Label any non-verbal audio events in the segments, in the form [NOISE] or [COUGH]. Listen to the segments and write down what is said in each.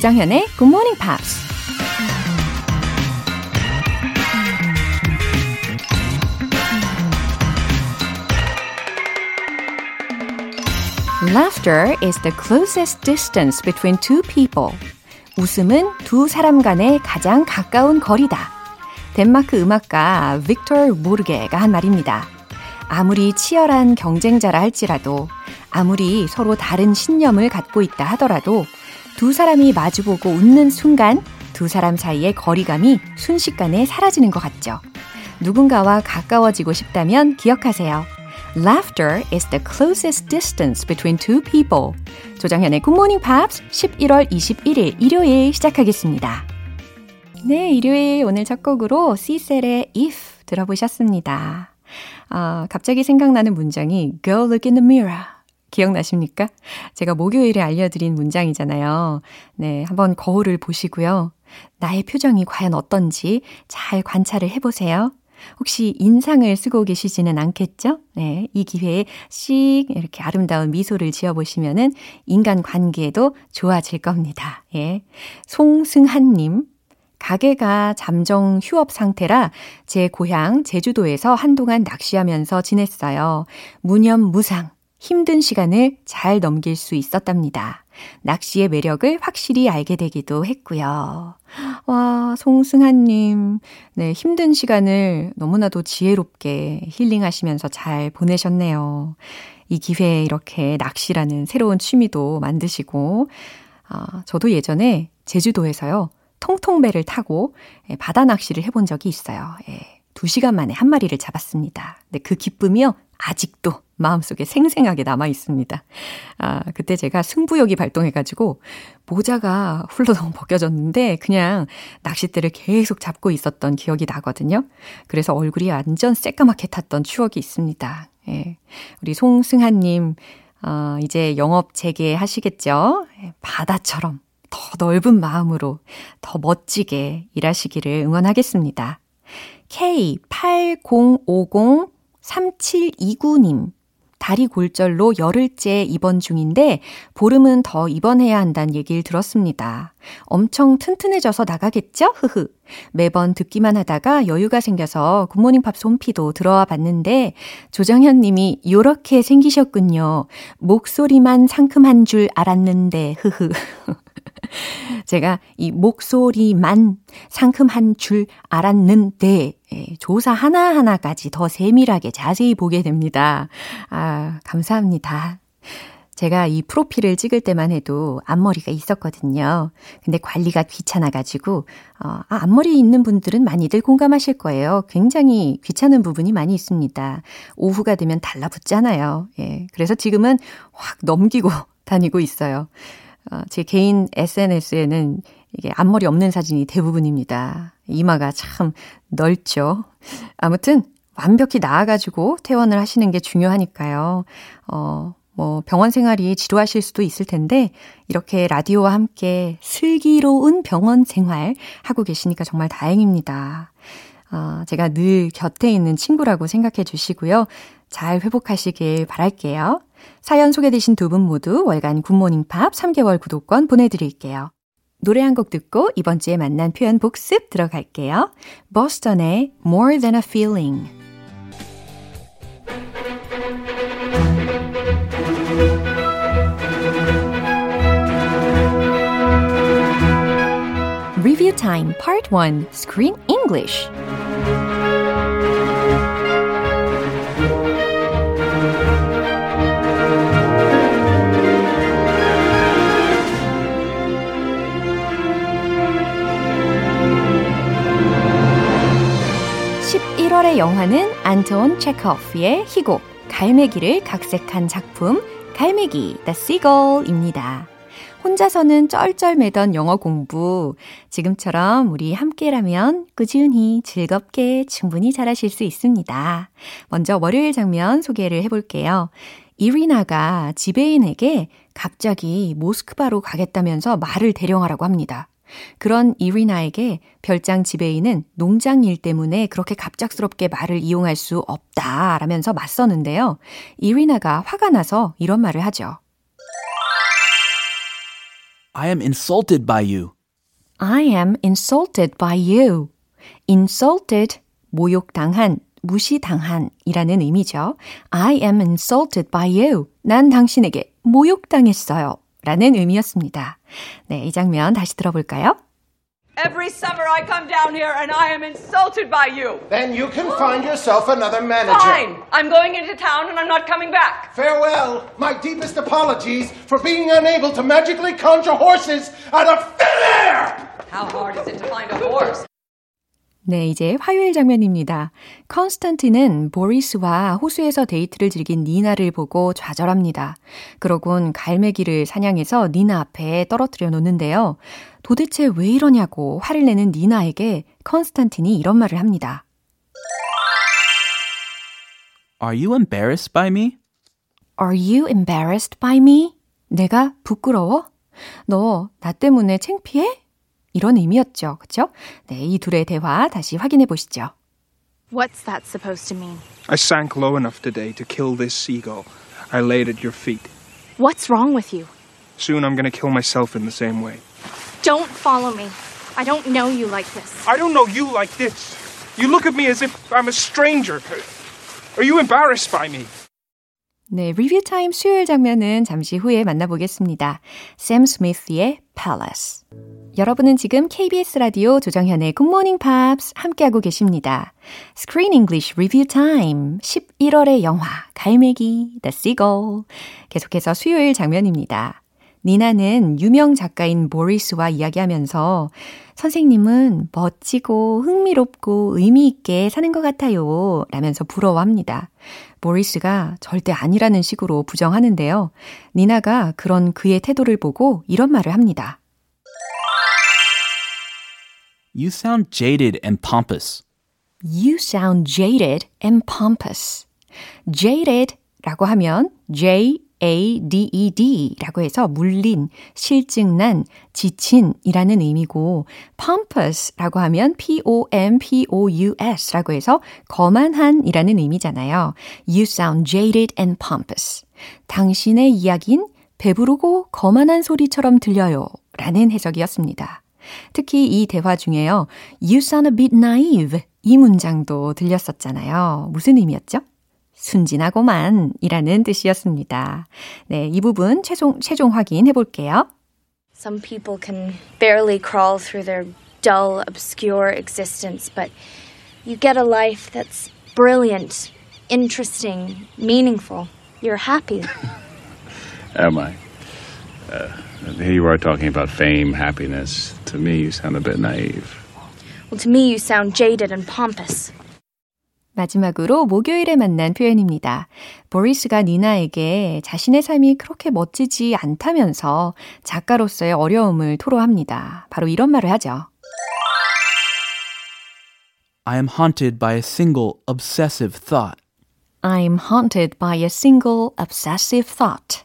조장현의 Good Morning Pops. Laughter is the closest distance between two people. 웃음은 두 사람 간의 가장 가까운 거리다. 덴마크 음악가 빅토르 모르게가 한 말입니다. 아무리 치열한 경쟁자라 할지라도, 아무리 서로 다른 신념을 갖고 있다 하더라도, 두 사람이 마주보고 웃는 순간 두 사람 사이의 거리감이 순식간에 사라지는 것 같죠. 누군가와 가까워지고 싶다면 기억하세요. Laughter is the closest distance between two people. 조정현의 Good Morning Pops 11월 21일 일요일 시작하겠습니다. 네, 일요일 오늘 첫 곡으로 시셀의 If 들어보셨습니다. 아, 갑자기 생각나는 문장이 Go look in the mirror. 기억나십니까? 제가 목요일에 알려드린 문장이잖아요. 네, 한번 거울을 보시고요. 나의 표정이 과연 어떤지 잘 관찰을 해보세요. 혹시 인상을 쓰고 계시지는 않겠죠? 네, 이 기회에 씩 이렇게 아름다운 미소를 지어보시면은 인간 관계도 좋아질 겁니다. 예. 송승한님, 가게가 잠정 휴업 상태라 제 고향 제주도에서 한동안 낚시하면서 지냈어요. 무념무상. 힘든 시간을 잘 넘길 수 있었답니다. 낚시의 매력을 확실히 알게 되기도 했고요. 와, 송승한님. 네, 힘든 시간을 너무나도 지혜롭게 힐링하시면서 잘 보내셨네요. 이 기회에 이렇게 낚시라는 새로운 취미도 만드시고, 아, 저도 예전에 제주도에서요, 통통배를 타고 예, 바다 낚시를 해본 적이 있어요. 예, 2시간 만에 한 마리를 잡았습니다. 근데 그 기쁨이요, 아직도 마음속에 생생하게 남아 있습니다. 아, 그때 제가 승부욕이 발동해가지고 모자가 훌러덩 벗겨졌는데 그냥 낚싯대를 계속 잡고 있었던 기억이 나거든요. 그래서 얼굴이 완전 새까맣게 탔던 추억이 있습니다. 예. 우리 송승한님, 어, 이제 영업 재개하시겠죠? 예, 바다처럼 더 넓은 마음으로 더 멋지게 일하시기를 응원하겠습니다. K8050 3729님. 다리 골절로 열흘째 입원 중인데 보름은 더 입원해야 한다는 얘기를 들었습니다. 엄청 튼튼해져서 나가겠죠? 흐흐. 매번 듣기만 하다가 여유가 생겨서 굿모닝 팝 솜피도 들어와 봤는데 조정현 님이 요렇게 생기셨군요. 목소리만 상큼한 줄 알았는데 흐흐. [LAUGHS] [LAUGHS] 제가 이 목소리만 상큼한 줄 알았는데 예, 조사 하나하나까지 더 세밀하게 자세히 보게 됩니다. 아, 감사합니다. 제가 이 프로필을 찍을 때만 해도 앞머리가 있었거든요. 근데 관리가 귀찮아가지고, 어, 아, 앞머리 있는 분들은 많이들 공감하실 거예요. 굉장히 귀찮은 부분이 많이 있습니다. 오후가 되면 달라붙잖아요. 예. 그래서 지금은 확 넘기고 [LAUGHS] 다니고 있어요. 어, 제 개인 SNS에는 이게 앞머리 없는 사진이 대부분입니다. 이마가 참 넓죠. 아무튼 완벽히 나아가지고 퇴원을 하시는 게 중요하니까요. 어, 뭐 병원 생활이 지루하실 수도 있을 텐데 이렇게 라디오와 함께 슬기로운 병원 생활 하고 계시니까 정말 다행입니다. 어, 제가 늘 곁에 있는 친구라고 생각해 주시고요. 잘 회복하시길 바랄게요. 사연 소개되신 두 분 모두 월간 굿모닝 팝 3개월 구독권 보내드릴게요. 노래 한 곡 듣고 이번 주에 만난 표현 복습 들어갈게요. 버스턴의 More Than a Feeling Review Time Part 1 Screen English 11월의 영화는 안톤 체커프의 희곡 갈매기를 각색한 작품 갈매기 The Seagull입니다. 혼자서는 쩔쩔매던 영어 공부 지금처럼 우리 함께라면 꾸준히 즐겁게 충분히 잘하실 수 있습니다. 먼저 월요일 장면 소개를 해볼게요. 이리나가 지배인에게 갑자기 모스크바로 가겠다면서 말을 대령하라고 합니다. 그런 이리나에게 별장 지배인은 농장 일 때문에 그렇게 갑작스럽게 말을 이용할 수 없다라면서 맞서는데요. 이리나가 화가 나서 이런 말을 하죠. I am insulted by you. I am insulted by you. insulted, 모욕당한, 무시당한 이라는 의미죠. I am insulted by you. 난 당신에게 모욕당했어요. 라는 의미였습니다. 네, 이 장면 다시 들어볼까요? Every summer I come down here and I am insulted by you. Then you can find yourself another manager. Fine. I'm going into town and I'm not coming back. Farewell. My deepest apologies for being unable to magically conjure horses out of thin air! How hard is it to find a horse? 네, 이제 화요일 장면입니다. 컨스탄틴은 보리스와 호수에서 데이트를 즐긴 니나를 보고 좌절합니다. 그러곤 갈매기를 사냥해서 니나 앞에 떨어뜨려 놓는데요. 도대체 왜 이러냐고 화를 내는 니나에게 컨스탄틴이 이런 말을 합니다. Are you embarrassed by me? Are you embarrassed by me? 내가 부끄러워? 너 나 때문에 창피해? 이런 의미였죠. 그쵸? 네, 이 둘의 대화 다시 확인해 보시죠. What's that supposed to mean? I sank low enough today to kill this seagull. I laid at your feet. What's wrong with you? Soon I'm gonna kill myself in the same way. Don't follow me. I don't know you like this. I don't know you like this. You look at me as if I'm a stranger. Are you embarrassed by me? 네, 리뷰 타임 수요일 장면은 잠시 후에 만나보겠습니다. 샘 스미스의 Palace. 여러분은 지금 KBS 라디오 조정현의 Morning Pops 함께하고 계십니다. Screen English Review Time 11월의 영화 갈매기 The Seagull 계속해서 수요일 장면입니다. 니나는 유명 작가인 모리스와 이야기하면서 선생님은 멋지고 흥미롭고 의미 있게 사는 것 같아요. 라면서 부러워합니다. 모리스가 절대 아니라는 식으로 부정하는데요. 니나가 그런 그의 태도를 보고 이런 말을 합니다. You sound jaded and pompous. You sound jaded and pompous. jaded 라고 하면 J-A-D-E-D 라고 해서 물린, 실증난, 지친이라는 의미고 pompous 라고 하면 P-O-M-P-O-U-S 라고 해서 거만한이라는 의미잖아요. You sound jaded and pompous. 당신의 이야기는 배부르고 거만한 소리처럼 들려요 라는 해석이었습니다. 특히 이 대화 중에요. You sound a bit naive. 이 문장도 들렸었잖아요. 무슨 의미였죠? 순진하고만 이라는 뜻이었습니다. 네, 이 부분 최종, 최종 확인해 볼게요. Some people can barely crawl through their dull, obscure existence, but you get a life that's brilliant, interesting, meaningful. You're happy. Am I? Uh, here you are talking about fame, happiness. To me, you sound a bit naive. Well, to me, you sound jaded and pompous. 마지막으로 목요일에 만난 표현입니다. 보리스가 니나에게 자신의 삶이 그렇게 멋지지 않다면서 작가로서의 어려움을 토로합니다. 바로 이런 말을 하죠. I am haunted by a single obsessive thought. I'm haunted by a single obsessive thought.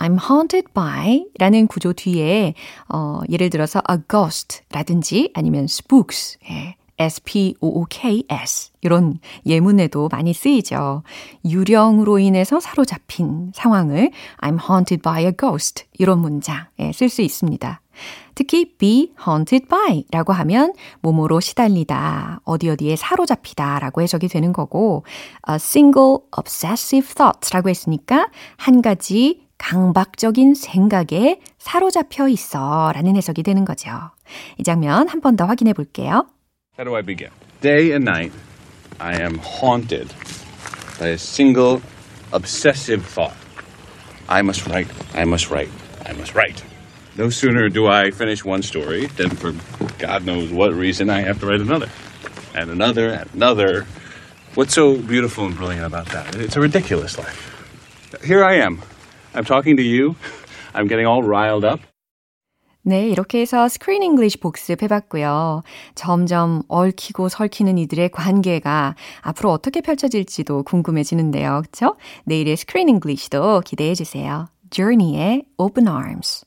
I'm haunted by 라는 구조 뒤에, 어, 예를 들어서 a ghost 라든지 아니면 spooks, 예, S-P-O-O-K-S. 이런 예문에도 많이 쓰이죠. 유령으로 인해서 사로잡힌 상황을 I'm haunted by a ghost. 이런 문장에 쓸 수 있습니다. 특히 be haunted by 라고 하면 몸으로 시달리다, 어디 어디에 사로잡히다 라고 해석이 되는 거고, a single obsessive thought 라고 했으니까 한 가지 강박적인 생각에 사로잡혀 있어 라는 해석이 되는 거죠. 이 장면 한 번 더 확인해 볼게요. How do I begin? Day and night, I am haunted by a single obsessive thought. I must write, I must write, I must write. No sooner do I finish one story than, for God knows what reason, I have to write another. And another, and another. What's so beautiful and brilliant about that? It's a ridiculous life. Here I am. I'm talking to you. I'm getting all riled up. 네, 이렇게 해서 스크린 잉글리시 복습해봤고요. 점점 얽히고 설키는 이들의 관계가 앞으로 어떻게 펼쳐질지도 궁금해지는데요. 그쵸? 내일의 스크린 English도 기대해주세요. Journey의 Open Arms.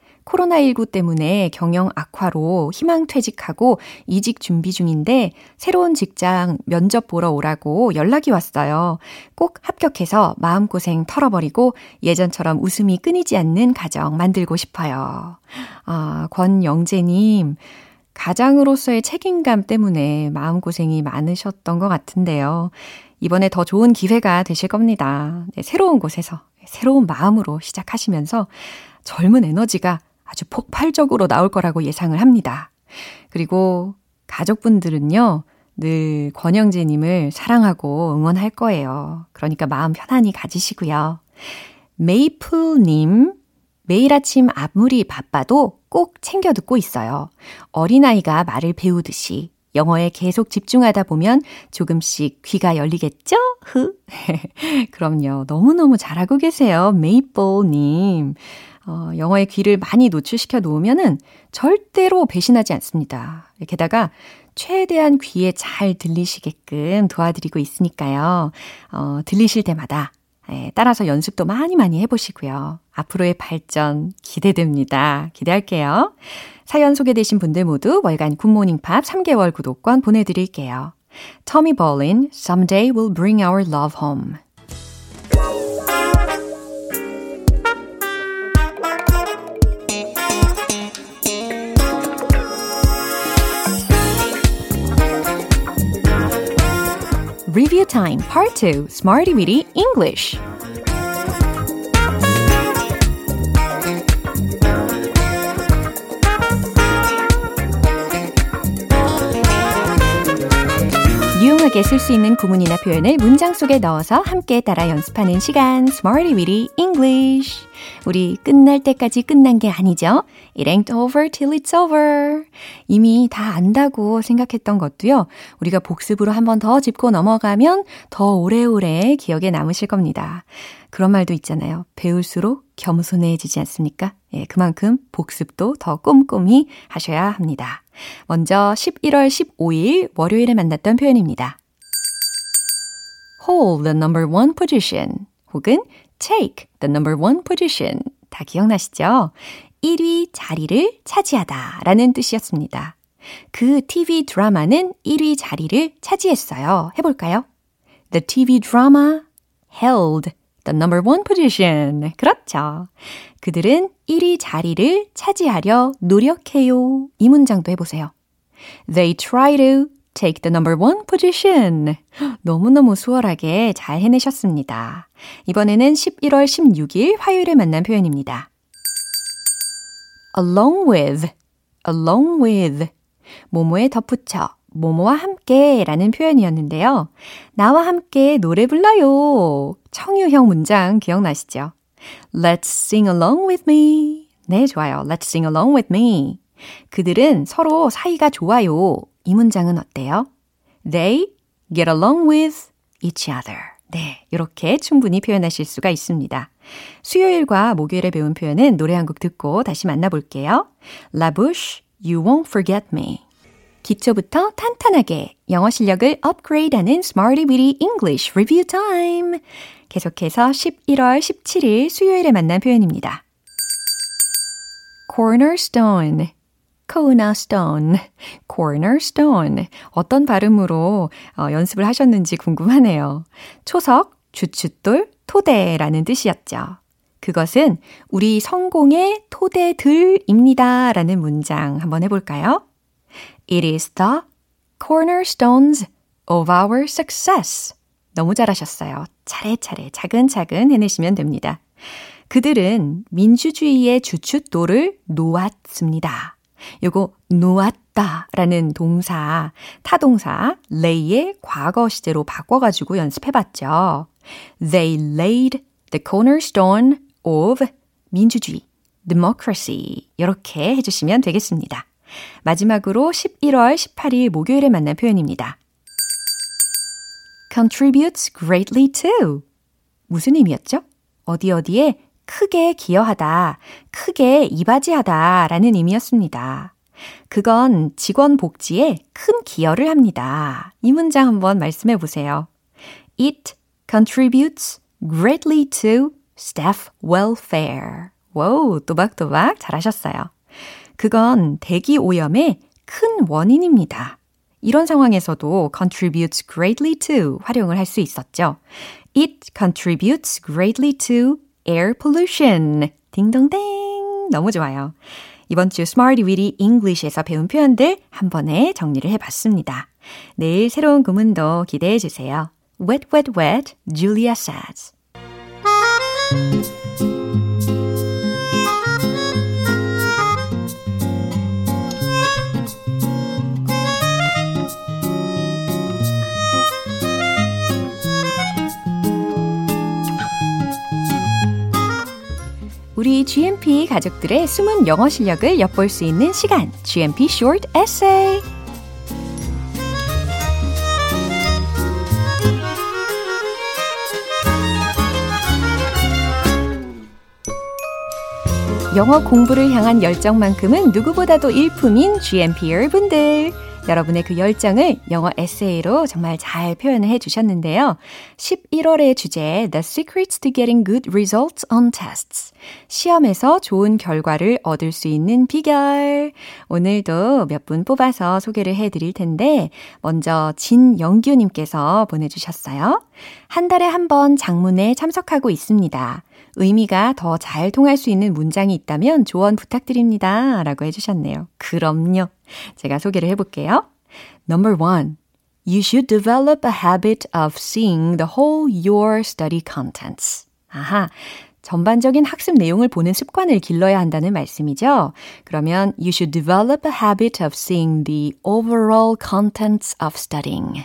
코로나19 때문에 경영 악화로 희망 퇴직하고 이직 준비 중인데 새로운 직장 면접 보러 오라고 연락이 왔어요. 꼭 합격해서 마음고생 털어버리고 예전처럼 웃음이 끊이지 않는 가정 만들고 싶어요. 아, 권영재님. 가장으로서의 책임감 때문에 마음고생이 많으셨던 것 같은데요. 이번에 더 좋은 기회가 되실 겁니다. 네, 새로운 곳에서, 새로운 마음으로 시작하시면서 젊은 에너지가 아주 폭발적으로 나올 거라고 예상을 합니다. 그리고 가족분들은요, 늘 권영재님을 사랑하고 응원할 거예요. 그러니까 마음 편안히 가지시고요. 메이플님, 매일 아침 아무리 바빠도 꼭 챙겨 듣고 있어요. 어린아이가 말을 배우듯이 영어에 계속 집중하다 보면 조금씩 귀가 열리겠죠? 흐. [LAUGHS] 그럼요. 너무너무 잘하고 계세요. 메이플님. 어, 영어의 귀를 많이 노출시켜 놓으면은 절대로 배신하지 않습니다. 게다가 최대한 귀에 잘 들리시게끔 도와드리고 있으니까요. 어, 들리실 때마다 예, 따라서 연습도 많이 많이 해보시고요. 앞으로의 발전 기대됩니다. 기대할게요. 사연 소개되신 분들 모두 월간 굿모닝 팝 3개월 구독권 보내드릴게요. 터미 벌린, Someday We'll Bring Our Love Home. Review Time Part 2 Smarty Weedy English 유용하게 쓸 수 있는 구문이나 표현을 문장 속에 넣어서 함께 따라 연습하는 시간 Smarty Weedy English 우리 끝날 때까지 끝난 게 아니죠. It ain't over till it's over. 이미 다 안다고 생각했던 것도요. 우리가 복습으로 한 번 더 짚고 넘어가면 더 오래오래 기억에 남으실 겁니다. 그런 말도 있잖아요. 배울수록 겸손해지지 않습니까? 예, 그만큼 복습도 더 꼼꼼히 하셔야 합니다. 먼저 11월 15일 월요일에 만났던 표현입니다. hold the number one position 혹은 take the number one position. 다 기억나시죠? 1위 자리를 차지하다 라는 뜻이었습니다. 그 TV 드라마는 1위 자리를 차지했어요. 해볼까요? The TV drama held the number one position. 그렇죠. 그들은 1위 자리를 차지하려 노력해요. 이 문장도 해보세요. They try to take the number one position. 너무너무 수월하게 잘 해내셨습니다. 이번에는 11월 16일 화요일에 만난 표현입니다. along with, along with. 모모에 덧붙여, 모모와 함께 라는 표현이었는데요. 나와 함께 노래 불러요. 청유형 문장 기억나시죠? Let's sing along with me. 네, 좋아요. Let's sing along with me. 그들은 서로 사이가 좋아요. 이 문장은 어때요? They get along with each other. 네, 이렇게 충분히 표현하실 수가 있습니다. 수요일과 목요일에 배운 표현은 노래 한 곡 듣고 다시 만나볼게요. La Bouche, You Won't Forget Me. 기초부터 탄탄하게 영어 실력을 업그레이드하는 Smarty Weedy English Review Time. 계속해서 11월 17일 수요일에 만난 표현입니다. cornerstone, cornerstone, cornerstone. 어떤 발음으로 어, 연습을 하셨는지 궁금하네요. 초석, 주춧돌, 토대라는 뜻이었죠. 그것은 우리 성공의 토대들입니다. 라는 문장 한번 해볼까요? It is the cornerstones of our success. 너무 잘하셨어요. 차례차례 차근차근 해내시면 됩니다. 그들은 민주주의의 주춧돌을 놓았습니다. 요거 놓았다 라는 동사, 타동사 lay의 과거 시제로 바꿔가지고 연습해봤죠. They laid the cornerstone of 민주주의, democracy 이렇게 해주시면 되겠습니다. 마지막으로 11월 18일 목요일에 만난 표현입니다. contributes greatly to. 무슨 의미였죠? 어디 어디에 크게 기여하다, 크게 이바지하다 라는 의미였습니다. 그건 직원 복지에 큰 기여를 합니다. 이 문장 한번 말씀해 보세요. It contributes greatly to staff welfare. 와우, 또박또박 잘하셨어요. 그건 대기 오염의 큰 원인입니다. 이런 상황에서도 contributes greatly to 활용을 할 수 있었죠. It contributes greatly to air pollution. 딩동댕. 너무 좋아요. 이번 주 Smarty Weedy English에서 배운 표현들 한 번에 정리를 해봤습니다. 내일 새로운 구문도 기대해 주세요. Wet, wet, wet, Julia says. GMP 가족들의 숨은 영어 실력을 엿볼 수 있는 시간, GMP Short Essay. 영어 공부를 향한 열정만큼은 누구보다도 일품인 GMPR 분들. 여러분의 그 열정을 영어 에세이로 정말 잘 표현을 해 주셨는데요. 11월의 주제 The Secrets to Getting Good Results on Tests. 시험에서 좋은 결과를 얻을 수 있는 비결. 오늘도 몇 분 뽑아서 소개를 해 드릴 텐데 먼저 진영규 님께서 보내 주셨어요. 한 달에 한 번 장문에 참석하고 있습니다. 의미가 더 잘 통할 수 있는 문장이 있다면 조언 부탁드립니다. 라고 해주셨네요. 그럼요. 제가 소개를 해볼게요. Number one. You should develop a habit of seeing the whole your study contents. 아하. 전반적인 학습 내용을 보는 습관을 길러야 한다는 말씀이죠. 그러면 you should develop a habit of seeing the overall contents of studying.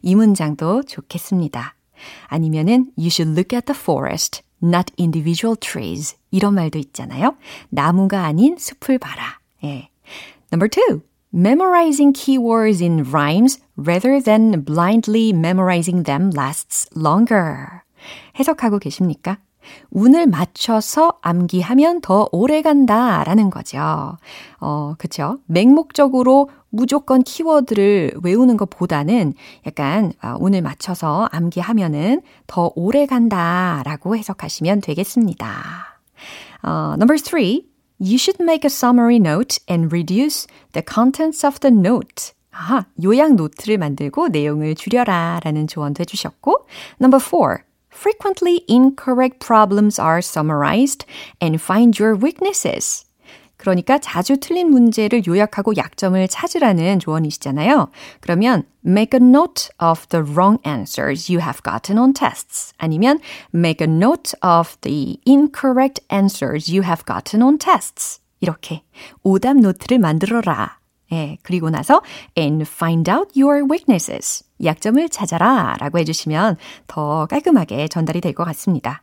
이 문장도 좋겠습니다. 아니면은 you should look at the forest, not individual trees. 이런 말도 있잖아요. 나무가 아닌 숲을 봐라. 예. Number two. Memorizing keywords in rhymes rather than blindly memorizing them lasts longer. 해석하고 계십니까? 운을 맞춰서 암기하면 더 오래 간다 라는 거죠. 어, 그쵸. 맹목적으로 무조건 키워드를 외우는 것보다는 약간 아, 운을 맞춰서 암기하면은 더 오래 간다 라고 해석하시면 되겠습니다. 어, number three. You should make a summary note and reduce the contents of the note. 아하, 요약 노트를 만들고 내용을 줄여라 라는 조언도 해주셨고. Number four. Frequently incorrect problems are summarized and find your weaknesses. 그러니까 자주 틀린 문제를 요약하고 약점을 찾으라는 조언이시잖아요. 그러면 make a note of the wrong answers you have gotten on tests. 아니면 make a note of the incorrect answers you have gotten on tests. 이렇게 오답 노트를 만들어라. 예, 그리고 나서 and find out your weaknesses. 약점을 찾아라 라고 해주시면 더 깔끔하게 전달이 될 것 같습니다.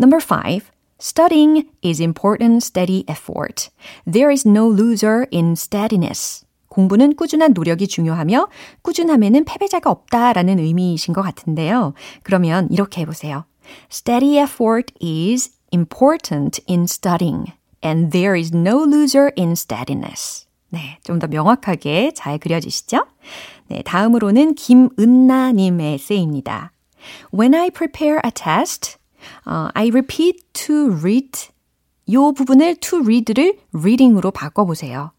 Number five. Studying is important steady effort. There is no loser in steadiness. 공부는 꾸준한 노력이 중요하며 꾸준함에는 패배자가 없다라는 의미이신 것 같은데요. 그러면 이렇게 해보세요. Steady effort is important in studying. And there is no loser in steadiness. 네, 좀 더 명확하게 잘 그려지시죠? 네, 다음으로는 김은나님의 에세이입니다. When I prepare a test, uh, I repeat to read. 요 부분을 to read를 reading으로 바꿔보세요.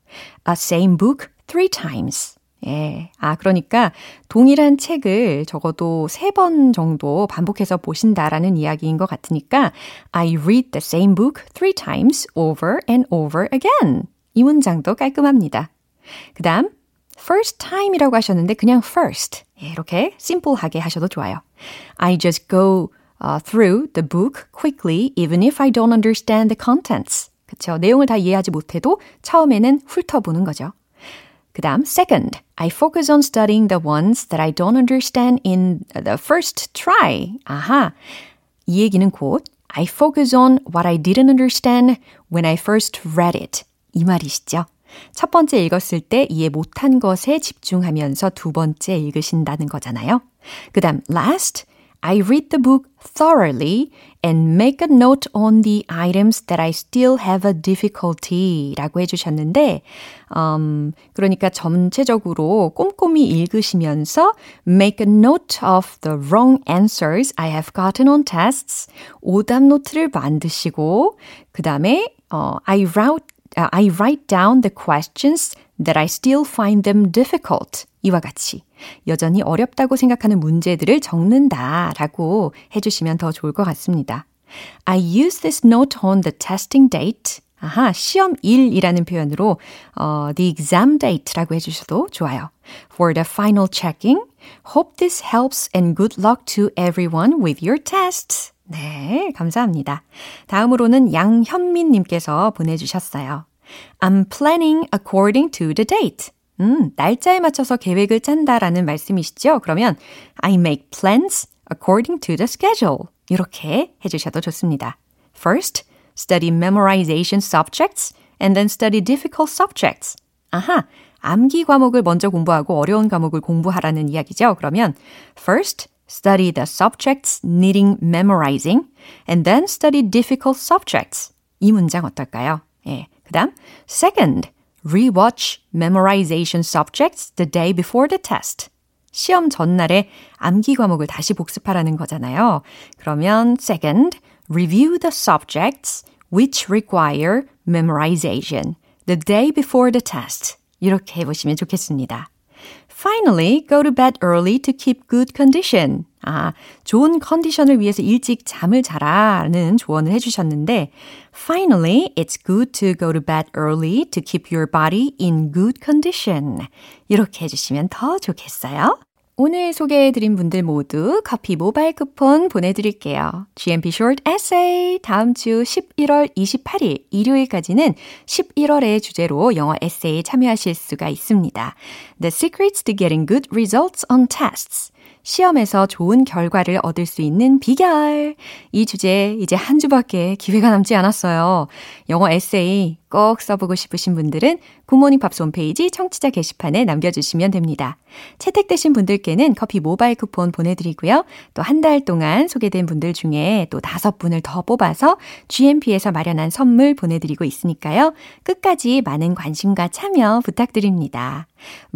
A same book three times. 예. 아, 그러니까 동일한 책을 적어도 세 번 정도 반복해서 보신다라는 이야기인 것 같으니까 I read the same book three times over and over again. 이 문장도 깔끔합니다. 그 다음, first time이라고 하셨는데 그냥 first. 예, 이렇게 심플하게 하셔도 좋아요. I just go uh, through the book quickly even if I don't understand the contents. 그쵸. 내용을 다 이해하지 못해도 처음에는 훑어보는 거죠. 그 다음, second, I focus on studying the ones that I don't understand in the first try. 아하. 이 얘기는 곧, I focus on what I didn't understand when I first read it. 이 말이시죠. 첫 번째 읽었을 때 이해 못한 것에 집중하면서 두 번째 읽으신다는 거잖아요. 그 다음, last, I read the book thoroughly and make a note on the items that I still have a difficulty 라고 해주셨는데, um, 그러니까 전체적으로 꼼꼼히 읽으시면서 make a note of the wrong answers I have gotten on tests. 오답 노트를 만드시고, 그 다음에, 어, I wrote I write down the questions that I still find them difficult. 이와 같이 여전히 어렵다고 생각하는 문제들을 적는다 라고 해주시면 더 좋을 것 같습니다. I use this note on the testing date. 아하, 시험일이라는 표현으로 어, the exam date라고 해주셔도 좋아요. For the final checking, hope this helps and good luck to everyone with your tests. 네, 감사합니다. 다음으로는 양현민님께서 보내주셨어요. I'm planning according to the date. 음, 날짜에 맞춰서 계획을 짠다라는 말씀이시죠? 그러면 I make plans according to the schedule. 이렇게 해주셔도 좋습니다. First, study memorization subjects and then study difficult subjects. 아하, 암기 과목을 먼저 공부하고 어려운 과목을 공부하라는 이야기죠. 그러면 first, study the subjects needing memorizing and then study difficult subjects. 이 문장 어떨까요? 예. 그다음 second, rewatch memorization subjects the day before the test. 시험 전날에 암기 과목을 다시 복습하라는 거잖아요. 그러면 second, review the subjects which require memorization the day before the test. 이렇게 해보시면 좋겠습니다. Finally, go to bed early to keep good condition. 아, 좋은 컨디션을 위해서 일찍 잠을 자라는 조언을 해주셨는데, Finally, it's good to go to bed early to keep your body in good condition. 이렇게 해주시면 더 좋겠어요. 오늘 소개해드린 분들 모두 커피 모바일 쿠폰 보내드릴게요. GMP Short Essay 다음 주 11월 28일 일요일까지는 11월의 주제로 영어 에세이에 참여하실 수가 있습니다. The Secrets to Getting Good Results on Tests 시험에서 좋은 결과를 얻을 수 있는 비결. 이 주제 이제 한 주밖에 기회가 남지 않았어요. 영어 에세이 꼭 써보고 싶으신 분들은 굿모닝 팝스 홈페이지 청취자 게시판에 남겨주시면 됩니다. 채택되신 분들께는 커피 모바일 쿠폰 보내드리고요. 또 한 달 동안 소개된 분들 중에 또 다섯 분을 더 뽑아서 GMP에서 마련한 선물 보내드리고 있으니까요. 끝까지 많은 관심과 참여 부탁드립니다.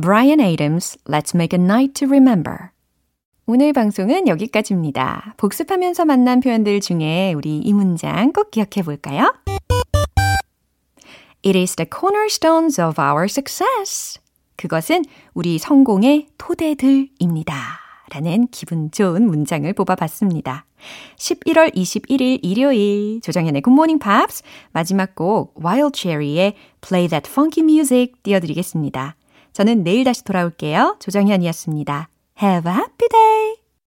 Bryan Adams, Let's Make a Night to Remember. 오늘 방송은 여기까지입니다. 복습하면서 만난 표현들 중에 우리 이 문장 꼭 기억해 볼까요? It is the cornerstones of our success. 그것은 우리 성공의 토대들입니다. 라는 기분 좋은 문장을 뽑아봤습니다. 11월 21일 일요일 조정현의 굿모닝 팝스 마지막 곡 Wild Cherry의 Play That Funky Music 띄워드리겠습니다. 저는 내일 다시 돌아올게요. 조정현이었습니다. Have a happy day!